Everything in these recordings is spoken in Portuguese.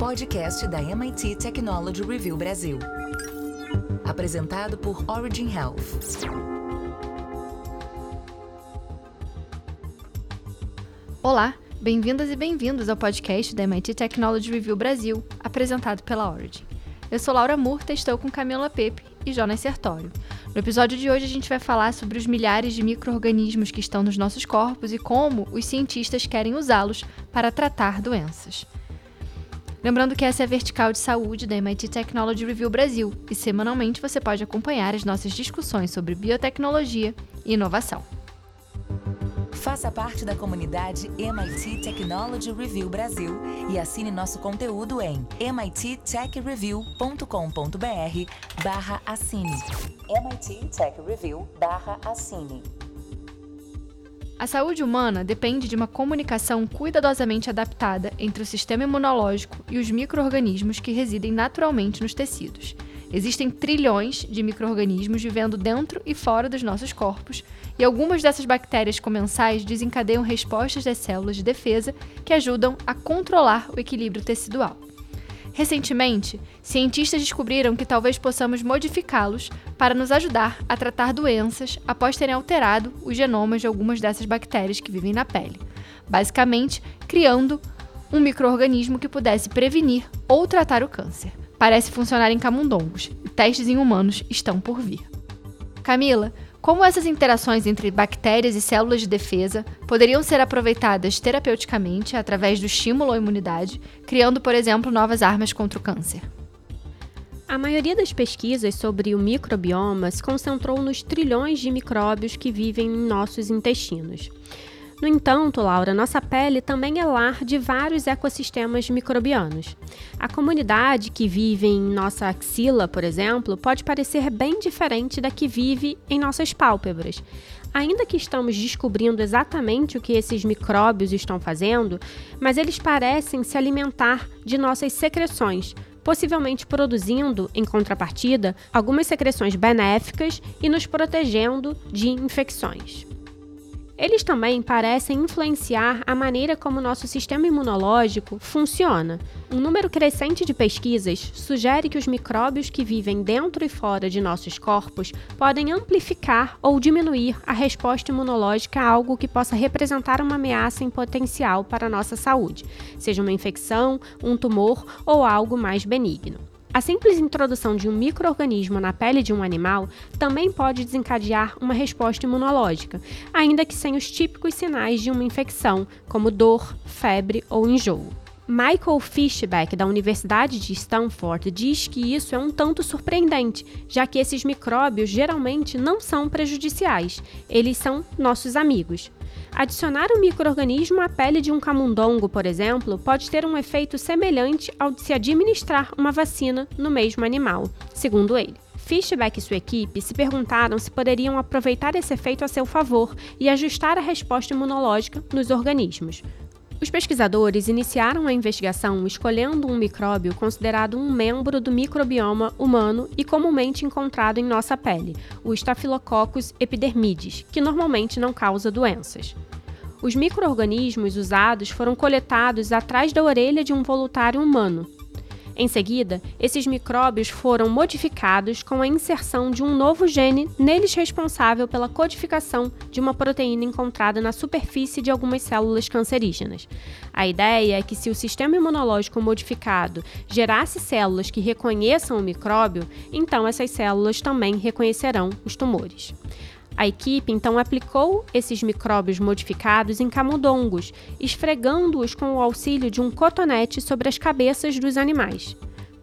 podcast da MIT Technology Review Brasil. Apresentado por Origin Health. Olá, bem-vindas e bem-vindos ao podcast da MIT Technology Review Brasil, apresentado pela Origin. Eu sou Laura Murta, estou com Camila Pepe e Jonas Sertório. No episódio de hoje a gente vai falar sobre os milhares de micro-organismos que estão nos nossos corpos e como os cientistas querem usá-los para tratar doenças. Lembrando que essa é a vertical de saúde da MIT Technology Review Brasil e semanalmente você pode acompanhar as nossas discussões sobre biotecnologia e inovação. Faça parte da comunidade MIT Technology Review Brasil e assine nosso conteúdo em mittechreview.com.br barra assine. MIT Tech Review barra assine. A saúde humana depende de uma comunicação cuidadosamente adaptada entre o sistema imunológico e os micro-organismos que residem naturalmente nos tecidos. Existem trilhões de micro-organismos vivendo dentro e fora dos nossos corpos, e algumas dessas bactérias comensais desencadeiam respostas das células de defesa que ajudam a controlar o equilíbrio tecidual. Recentemente, cientistas descobriram que talvez possamos modificá-los para nos ajudar a tratar doenças após terem alterado os genomas de algumas dessas bactérias que vivem na pele, basicamente criando um microorganismo que pudesse prevenir ou tratar o câncer. Parece funcionar em camundongos e testes em humanos estão por vir. Camila, como essas interações entre bactérias e células de defesa poderiam ser aproveitadas terapeuticamente através do estímulo à imunidade, criando, por exemplo, novas armas contra o câncer? A maioria das pesquisas sobre o microbioma se concentrou nos trilhões de micróbios que vivem em nossos intestinos. No entanto, Laura, nossa pele também é lar de vários ecossistemas microbianos. A comunidade que vive em nossa axila, por exemplo, pode parecer bem diferente da que vive em nossas pálpebras. Ainda que estamos descobrindo exatamente o que esses micróbios estão fazendo, mas eles parecem se alimentar de nossas secreções, possivelmente produzindo, em contrapartida, algumas secreções benéficas e nos protegendo de infecções. Eles também parecem influenciar a maneira como nosso sistema imunológico funciona. Um número crescente de pesquisas sugere que os micróbios que vivem dentro e fora de nossos corpos podem amplificar ou diminuir a resposta imunológica a algo que possa representar uma ameaça em potencial para a nossa saúde, seja uma infecção, um tumor ou algo mais benigno. A simples introdução de um microorganismo na pele de um animal também pode desencadear uma resposta imunológica, ainda que sem os típicos sinais de uma infecção, como dor, febre ou enjoo. Michael Fishback, da Universidade de Stanford, diz que isso é um tanto surpreendente, já que esses micróbios geralmente não são prejudiciais, eles são nossos amigos. Adicionar um microorganismo à pele de um camundongo, por exemplo, pode ter um efeito semelhante ao de se administrar uma vacina no mesmo animal, segundo ele. Fishback e sua equipe se perguntaram se poderiam aproveitar esse efeito a seu favor e ajustar a resposta imunológica nos organismos. Os pesquisadores iniciaram a investigação escolhendo um micróbio considerado um membro do microbioma humano e comumente encontrado em nossa pele, o Staphylococcus epidermidis, que normalmente não causa doenças. Os microorganismos usados foram coletados atrás da orelha de um voluntário humano, em seguida, esses micróbios foram modificados com a inserção de um novo gene neles responsável pela codificação de uma proteína encontrada na superfície de algumas células cancerígenas. A ideia é que, se o sistema imunológico modificado gerasse células que reconheçam o micróbio, então essas células também reconhecerão os tumores. A equipe então aplicou esses micróbios modificados em camundongos, esfregando-os com o auxílio de um cotonete sobre as cabeças dos animais.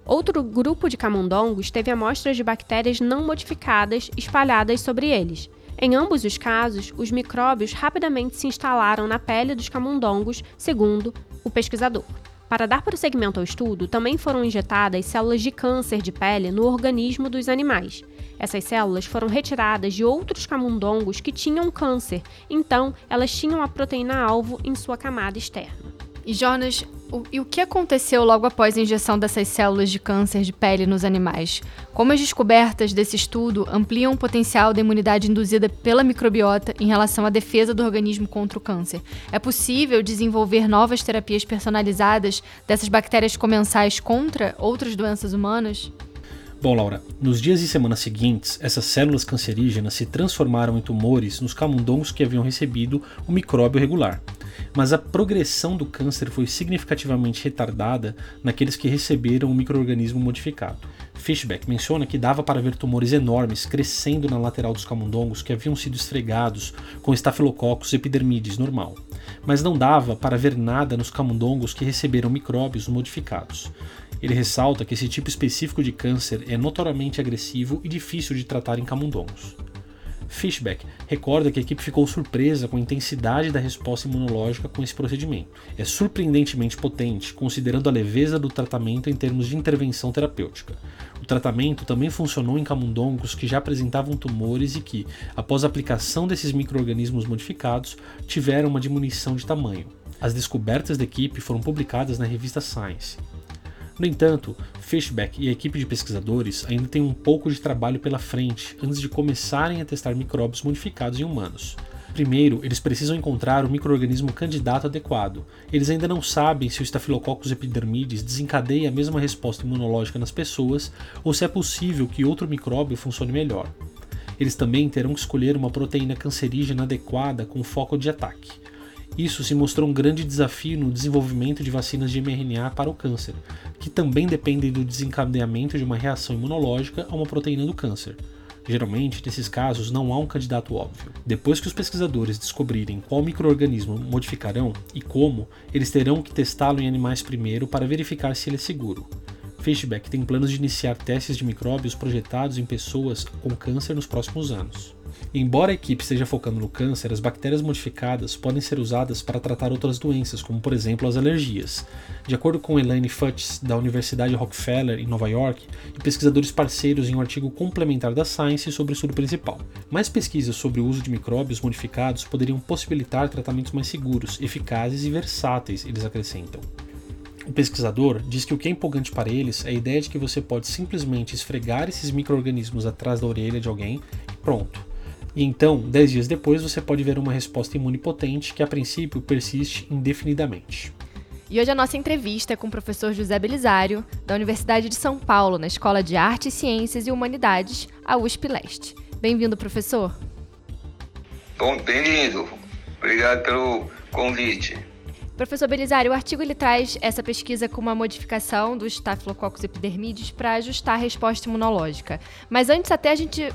Outro grupo de camundongos teve amostras de bactérias não modificadas espalhadas sobre eles. Em ambos os casos, os micróbios rapidamente se instalaram na pele dos camundongos, segundo o pesquisador. Para dar prosseguimento ao estudo, também foram injetadas células de câncer de pele no organismo dos animais. Essas células foram retiradas de outros camundongos que tinham câncer, então elas tinham a proteína-alvo em sua camada externa. E Jonas, o, e o que aconteceu logo após a injeção dessas células de câncer de pele nos animais? Como as descobertas desse estudo ampliam o potencial da imunidade induzida pela microbiota em relação à defesa do organismo contra o câncer? É possível desenvolver novas terapias personalizadas dessas bactérias comensais contra outras doenças humanas? Bom, Laura, nos dias e semanas seguintes, essas células cancerígenas se transformaram em tumores nos camundongos que haviam recebido o micróbio regular. Mas a progressão do câncer foi significativamente retardada naqueles que receberam o microorganismo modificado. Fishback menciona que dava para ver tumores enormes crescendo na lateral dos camundongos que haviam sido esfregados com Staphylococcus epidermidis normal, mas não dava para ver nada nos camundongos que receberam micróbios modificados. Ele ressalta que esse tipo específico de câncer é notoriamente agressivo e difícil de tratar em camundongos. Fishback recorda que a equipe ficou surpresa com a intensidade da resposta imunológica com esse procedimento. É surpreendentemente potente, considerando a leveza do tratamento em termos de intervenção terapêutica. O tratamento também funcionou em camundongos que já apresentavam tumores e que, após a aplicação desses micro-organismos modificados, tiveram uma diminuição de tamanho. As descobertas da equipe foram publicadas na revista Science. No entanto, Fishback e a equipe de pesquisadores ainda têm um pouco de trabalho pela frente antes de começarem a testar micróbios modificados em humanos. Primeiro, eles precisam encontrar o microorganismo candidato adequado. Eles ainda não sabem se o Staphylococcus epidermidis desencadeia a mesma resposta imunológica nas pessoas ou se é possível que outro micróbio funcione melhor. Eles também terão que escolher uma proteína cancerígena adequada com foco de ataque. Isso se mostrou um grande desafio no desenvolvimento de vacinas de mRNA para o câncer, que também dependem do desencadeamento de uma reação imunológica a uma proteína do câncer. Geralmente, nesses casos, não há um candidato óbvio. Depois que os pesquisadores descobrirem qual microorganismo modificarão e como, eles terão que testá-lo em animais primeiro para verificar se ele é seguro. Fishback tem planos de iniciar testes de micróbios projetados em pessoas com câncer nos próximos anos. Embora a equipe esteja focando no câncer, as bactérias modificadas podem ser usadas para tratar outras doenças, como por exemplo as alergias. De acordo com Elaine Futz, da Universidade Rockefeller, em Nova York, e pesquisadores parceiros em um artigo complementar da Science sobre o estudo principal. Mais pesquisas sobre o uso de micróbios modificados poderiam possibilitar tratamentos mais seguros, eficazes e versáteis, eles acrescentam. O pesquisador diz que o que é empolgante para eles é a ideia de que você pode simplesmente esfregar esses micro-organismos atrás da orelha de alguém e pronto. E então, 10 dias depois, você pode ver uma resposta imune potente que a princípio persiste indefinidamente. E hoje a nossa entrevista é com o professor José Belisário, da Universidade de São Paulo, na Escola de Artes, Ciências e Humanidades, a USP Leste. Bem-vindo, professor. Bom, bem-vindo. Obrigado pelo convite. Professor Belisário, o artigo ele traz essa pesquisa com uma modificação do Staphylococcus epidermidis para ajustar a resposta imunológica. Mas antes até a gente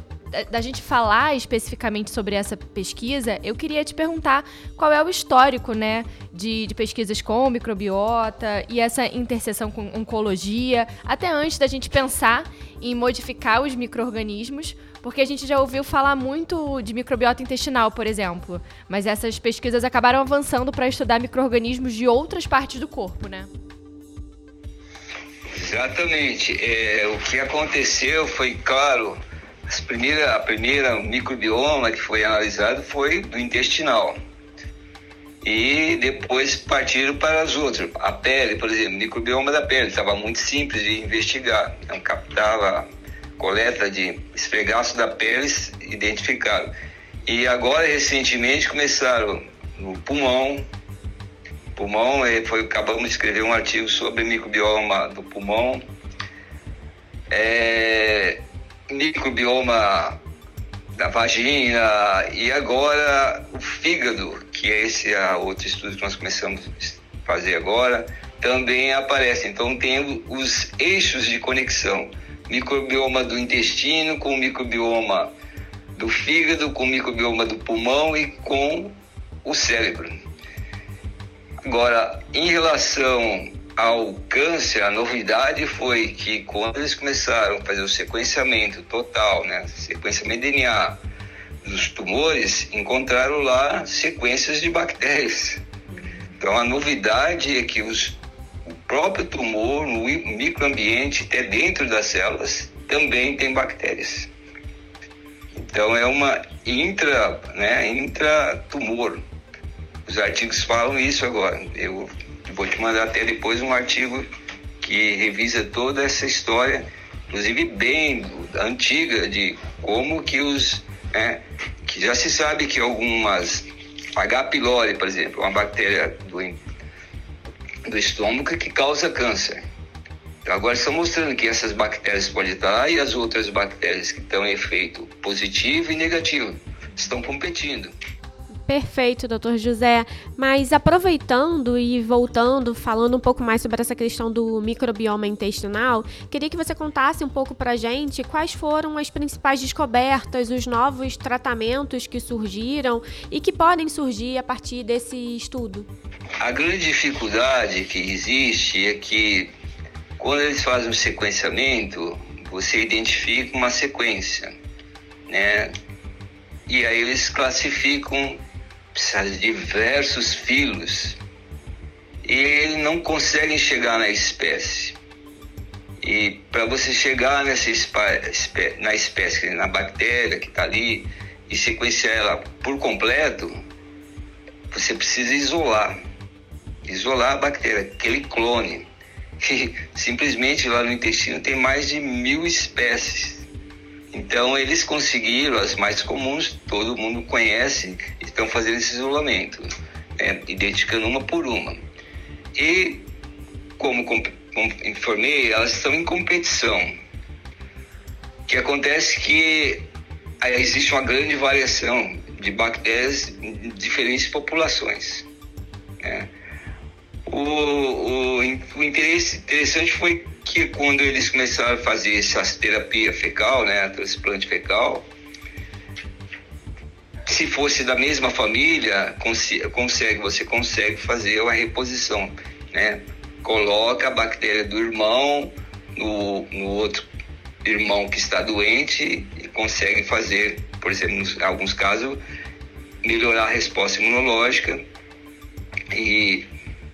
da gente falar especificamente sobre essa pesquisa, eu queria te perguntar qual é o histórico, né, de, de pesquisas com microbiota e essa interseção com oncologia, até antes da gente pensar em modificar os micro-organismos, porque a gente já ouviu falar muito de microbiota intestinal, por exemplo, mas essas pesquisas acabaram avançando para estudar micro-organismos de outras partes do corpo, né? Exatamente. É, o que aconteceu foi, claro, primeira, a primeira microbioma que foi analisado foi do intestinal. E depois partiram para as outras. A pele, por exemplo, microbioma da pele, estava muito simples de investigar. Então captava coleta de esfregaço da pele, identificaram. E agora, recentemente, começaram no pulmão. Pulmão, eh, foi, acabamos de escrever um artigo sobre microbioma do pulmão. É, microbioma da vagina e agora o fígado, que é esse a outro estudo que nós começamos a fazer agora, também aparece. Então tem os eixos de conexão, microbioma do intestino com o microbioma do fígado, com o microbioma do pulmão e com o cérebro. Agora, em relação ao câncer, a novidade foi que quando eles começaram a fazer o sequenciamento total, né, sequenciamento DNA dos tumores, encontraram lá sequências de bactérias. Então a novidade é que os, o próprio tumor, no microambiente, até dentro das células, também tem bactérias. Então é uma intra, né, intratumor. Os artigos falam isso agora. Eu vou te mandar até depois um artigo que revisa toda essa história, inclusive bem antiga, de como que os. Né, que já se sabe que algumas. H. pylori, por exemplo, uma bactéria do, do estômago que causa câncer. Então, agora estão mostrando que essas bactérias podem estar lá e as outras bactérias que em efeito positivo e negativo estão competindo. Perfeito, doutor José. Mas aproveitando e voltando, falando um pouco mais sobre essa questão do microbioma intestinal, queria que você contasse um pouco para gente quais foram as principais descobertas, os novos tratamentos que surgiram e que podem surgir a partir desse estudo. A grande dificuldade que existe é que quando eles fazem um sequenciamento, você identifica uma sequência, né? E aí eles classificam diversos filos e ele não conseguem chegar na espécie. E para você chegar nessa na espécie, na bactéria que está ali, e sequenciar ela por completo, você precisa isolar. Isolar a bactéria, aquele clone. E simplesmente lá no intestino tem mais de mil espécies. Então eles conseguiram as mais comuns, todo mundo conhece, estão fazendo esse isolamento, né, identificando uma por uma. E como, como informei, elas estão em competição. O que acontece que existe uma grande variação de bactérias em diferentes populações. Né? O, o, o interesse interessante foi que quando eles começaram a fazer essa terapia fecal, né, a transplante fecal, se fosse da mesma família, consegue, você consegue fazer uma reposição, né? Coloca a bactéria do irmão no, no outro irmão que está doente e consegue fazer, por exemplo, em alguns casos, melhorar a resposta imunológica e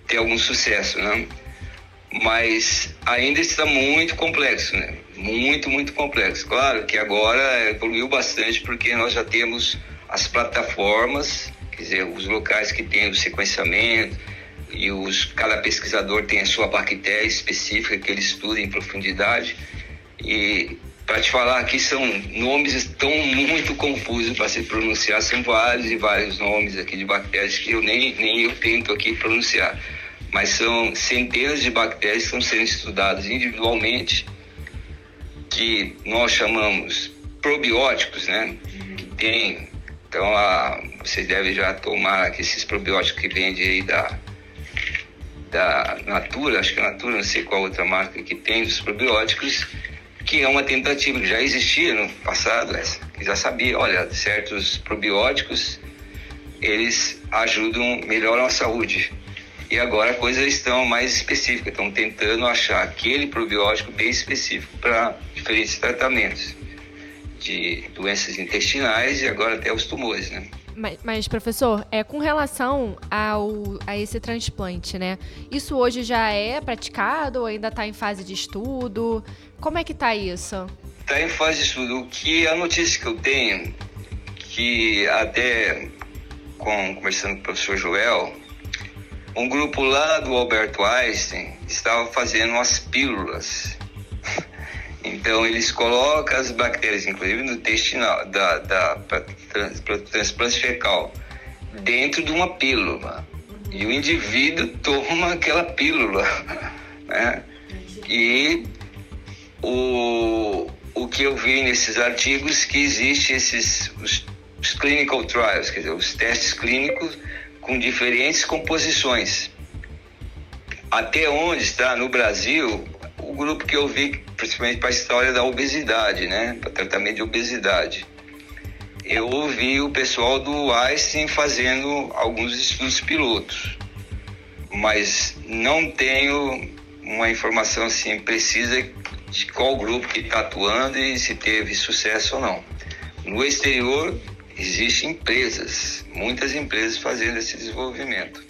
ter algum sucesso, né? Mas ainda está muito complexo, né? Muito, muito complexo. Claro que agora evoluiu bastante porque nós já temos as plataformas, quer dizer, os locais que tem o sequenciamento e os, cada pesquisador tem a sua bactéria específica que ele estuda em profundidade. E para te falar aqui são nomes tão muito confusos para se pronunciar, são vários e vários nomes aqui de bactérias que eu nem, nem eu tento aqui pronunciar mas são centenas de bactérias que estão sendo estudadas individualmente, que nós chamamos probióticos, né? Que tem, então a, vocês devem já tomar esses probióticos que vendem aí da, da Natura, acho que é Natura, não sei qual outra marca que tem os probióticos, que é uma tentativa. Que já existia no passado, essa, que já sabia, olha, certos probióticos eles ajudam, melhoram a saúde e agora coisas estão mais específicas, estão tentando achar aquele probiótico bem específico para diferentes tratamentos de doenças intestinais e agora até os tumores, né? Mas, mas, professor, é com relação ao, a esse transplante, né? Isso hoje já é praticado ou ainda está em fase de estudo? Como é que está isso? Está em fase de estudo. O que a notícia que eu tenho, que até com, conversando com o professor Joel, um grupo lá do Alberto Einstein estava fazendo umas pílulas. Então eles colocam as bactérias, inclusive no intestinal, da, da para transplante fecal, dentro de uma pílula. E o indivíduo toma aquela pílula. Né? E o, o que eu vi nesses artigos que existe esses os, os clinical trials, quer dizer, os testes clínicos com diferentes composições. Até onde está no Brasil o grupo que eu vi, principalmente para a história da obesidade, né? Para tratamento de obesidade. Eu ouvi o pessoal do Einstein fazendo alguns estudos pilotos, mas não tenho uma informação assim precisa de qual grupo que está atuando e se teve sucesso ou não. No exterior, existem empresas, muitas empresas fazendo esse desenvolvimento.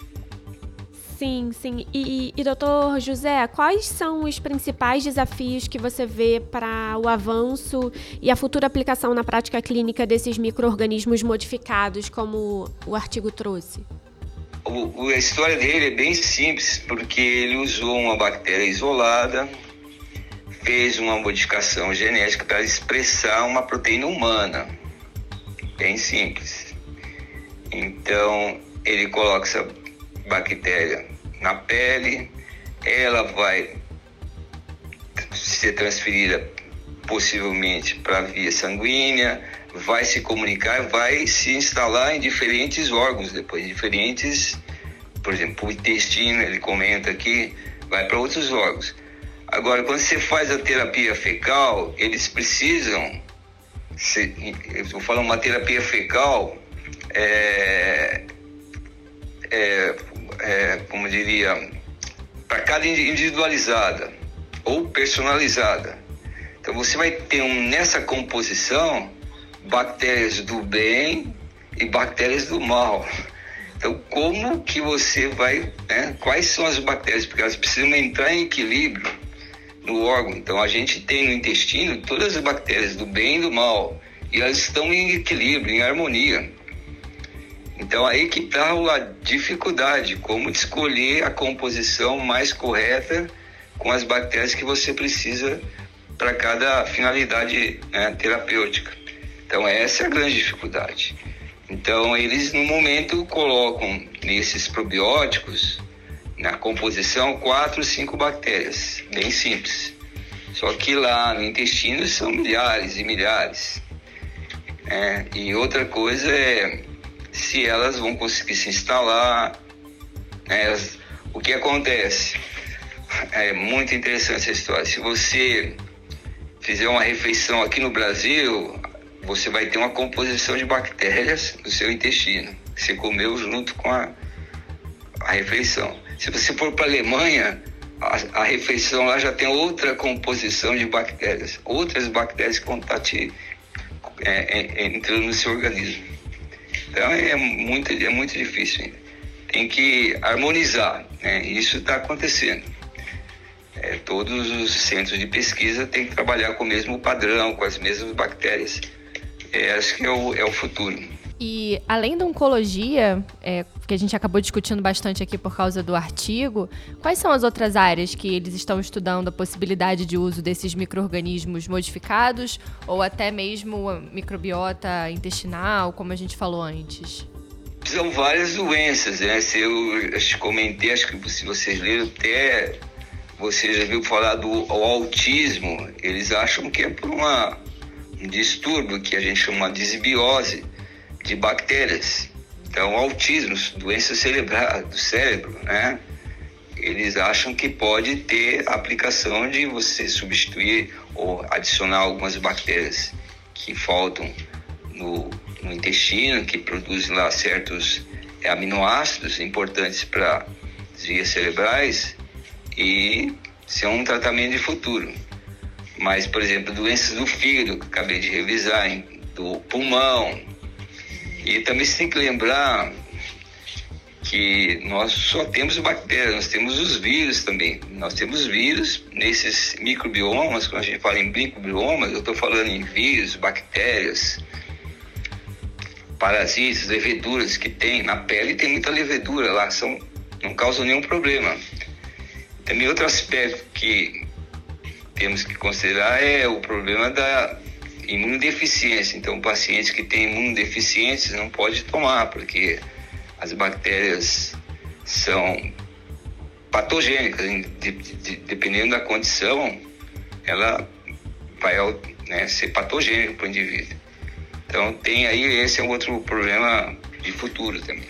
Sim, sim. E, e, doutor José, quais são os principais desafios que você vê para o avanço e a futura aplicação na prática clínica desses micro-organismos modificados, como o artigo trouxe? o, a história dele é bem simples, porque ele usou uma bactéria isolada, fez uma modificação genética para expressar uma proteína humana. Bem simples. Então, ele coloca essa bactéria na pele, ela vai ser transferida possivelmente para a via sanguínea, vai se comunicar, vai se instalar em diferentes órgãos, depois diferentes, por exemplo, o intestino, ele comenta aqui, vai para outros órgãos. Agora, quando você faz a terapia fecal, eles precisam, se, eu vou falar uma terapia fecal, é, é, é, como diria, para cada individualizada ou personalizada. Então você vai ter um, nessa composição bactérias do bem e bactérias do mal. Então, como que você vai, né? Quais são as bactérias? Porque elas precisam entrar em equilíbrio no órgão. Então, a gente tem no intestino todas as bactérias do bem e do mal e elas estão em equilíbrio, em harmonia. Então, aí que está a dificuldade, como escolher a composição mais correta com as bactérias que você precisa para cada finalidade né, terapêutica. Então essa é a grande dificuldade. Então eles no momento colocam nesses probióticos na composição quatro, cinco bactérias, bem simples. Só que lá no intestino são milhares e milhares. É, e outra coisa é se elas vão conseguir se instalar. É, o que acontece? É muito interessante essa história. Se você fizer uma refeição aqui no Brasil, você vai ter uma composição de bactérias no seu intestino, você comeu junto com a, a refeição. Se você for para a Alemanha, a, refeição lá já tem outra composição de bactérias, outras bactérias que vão estar tá te, é, é, entrando no seu organismo. Então é muito, é muito difícil ainda. Tem que harmonizar, né? isso está acontecendo. É, todos os centros de pesquisa têm que trabalhar com o mesmo padrão, com as mesmas bactérias é, acho que é o, é o futuro. E além da oncologia, é, que a gente acabou discutindo bastante aqui por causa do artigo, quais são as outras áreas que eles estão estudando a possibilidade de uso desses micro-organismos modificados ou até mesmo a microbiota intestinal, como a gente falou antes? São várias doenças, né? Se eu, comentei, acho que se vocês leram até, você já viu falar do autismo, eles acham que é por uma um distúrbio que a gente chama de desbiose de bactérias. Então, autismo, doença cerebral do cérebro, né? Eles acham que pode ter aplicação de você substituir ou adicionar algumas bactérias que faltam no, no intestino, que produzem lá certos aminoácidos importantes para as vias cerebrais e ser um tratamento de futuro. Mas, por exemplo, doenças do fígado, que acabei de revisar, do pulmão. E também você tem que lembrar que nós só temos bactérias, nós temos os vírus também. Nós temos vírus nesses microbiomas, quando a gente fala em microbiomas, eu estou falando em vírus, bactérias, parasitas, leveduras que tem. Na pele tem muita levedura lá, são, não causam nenhum problema. Também outro aspecto que temos que considerar é o problema da imunodeficiência. Então, pacientes que têm imunodeficiências não pode tomar, porque as bactérias são patogênicas, de, de, dependendo da condição, ela vai né, ser patogênica para o indivíduo. Então, tem aí, esse é um outro problema de futuro também.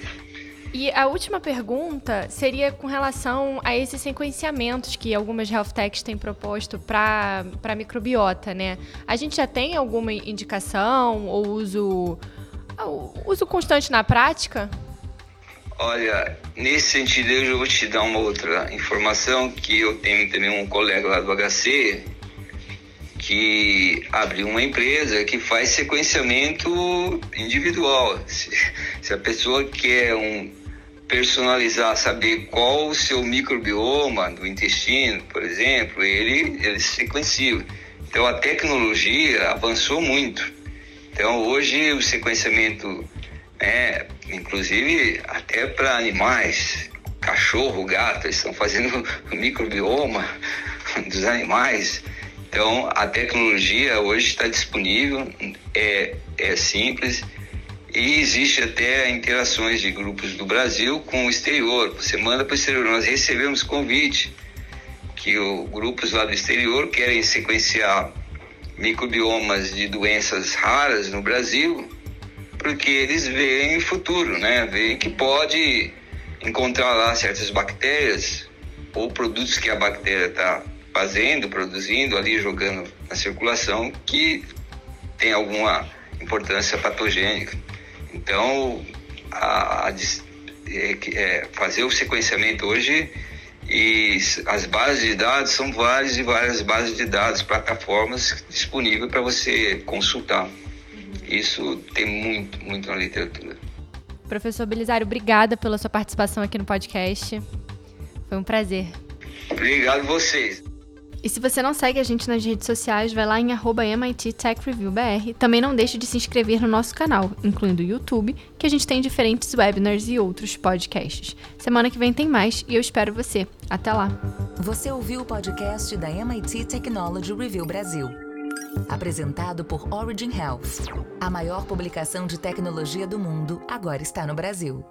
E a última pergunta seria com relação a esses sequenciamentos que algumas health techs têm proposto para a microbiota, né? A gente já tem alguma indicação ou uso, uso constante na prática? Olha, nesse sentido eu já vou te dar uma outra informação que eu tenho também um colega lá do HC que abriu uma empresa que faz sequenciamento individual. Se, se a pessoa quer um personalizar, saber qual o seu microbioma do intestino, por exemplo, ele, ele sequencia. Então a tecnologia avançou muito. Então hoje o sequenciamento né, inclusive até para animais, cachorro, gato, eles estão fazendo o microbioma dos animais. Então, a tecnologia hoje está disponível, é, é simples e existe até interações de grupos do Brasil com o exterior. Você manda para o exterior. Nós recebemos convite que o, grupos lá do exterior querem sequenciar microbiomas de doenças raras no Brasil, porque eles veem futuro, né? Veem que pode encontrar lá certas bactérias ou produtos que a bactéria está fazendo, produzindo ali, jogando na circulação, que tem alguma importância patogênica. Então, a, a, é, é, fazer o sequenciamento hoje e as bases de dados são várias e várias bases de dados, plataformas disponíveis para você consultar. Isso tem muito, muito na literatura. Professor Belisário, obrigada pela sua participação aqui no podcast. Foi um prazer. Obrigado vocês. E se você não segue a gente nas redes sociais, vai lá em MIT Tech Review BR. Também não deixe de se inscrever no nosso canal, incluindo o YouTube, que a gente tem diferentes webinars e outros podcasts. Semana que vem tem mais e eu espero você. Até lá! Você ouviu o podcast da MIT Technology Review Brasil. Apresentado por Origin Health. A maior publicação de tecnologia do mundo agora está no Brasil.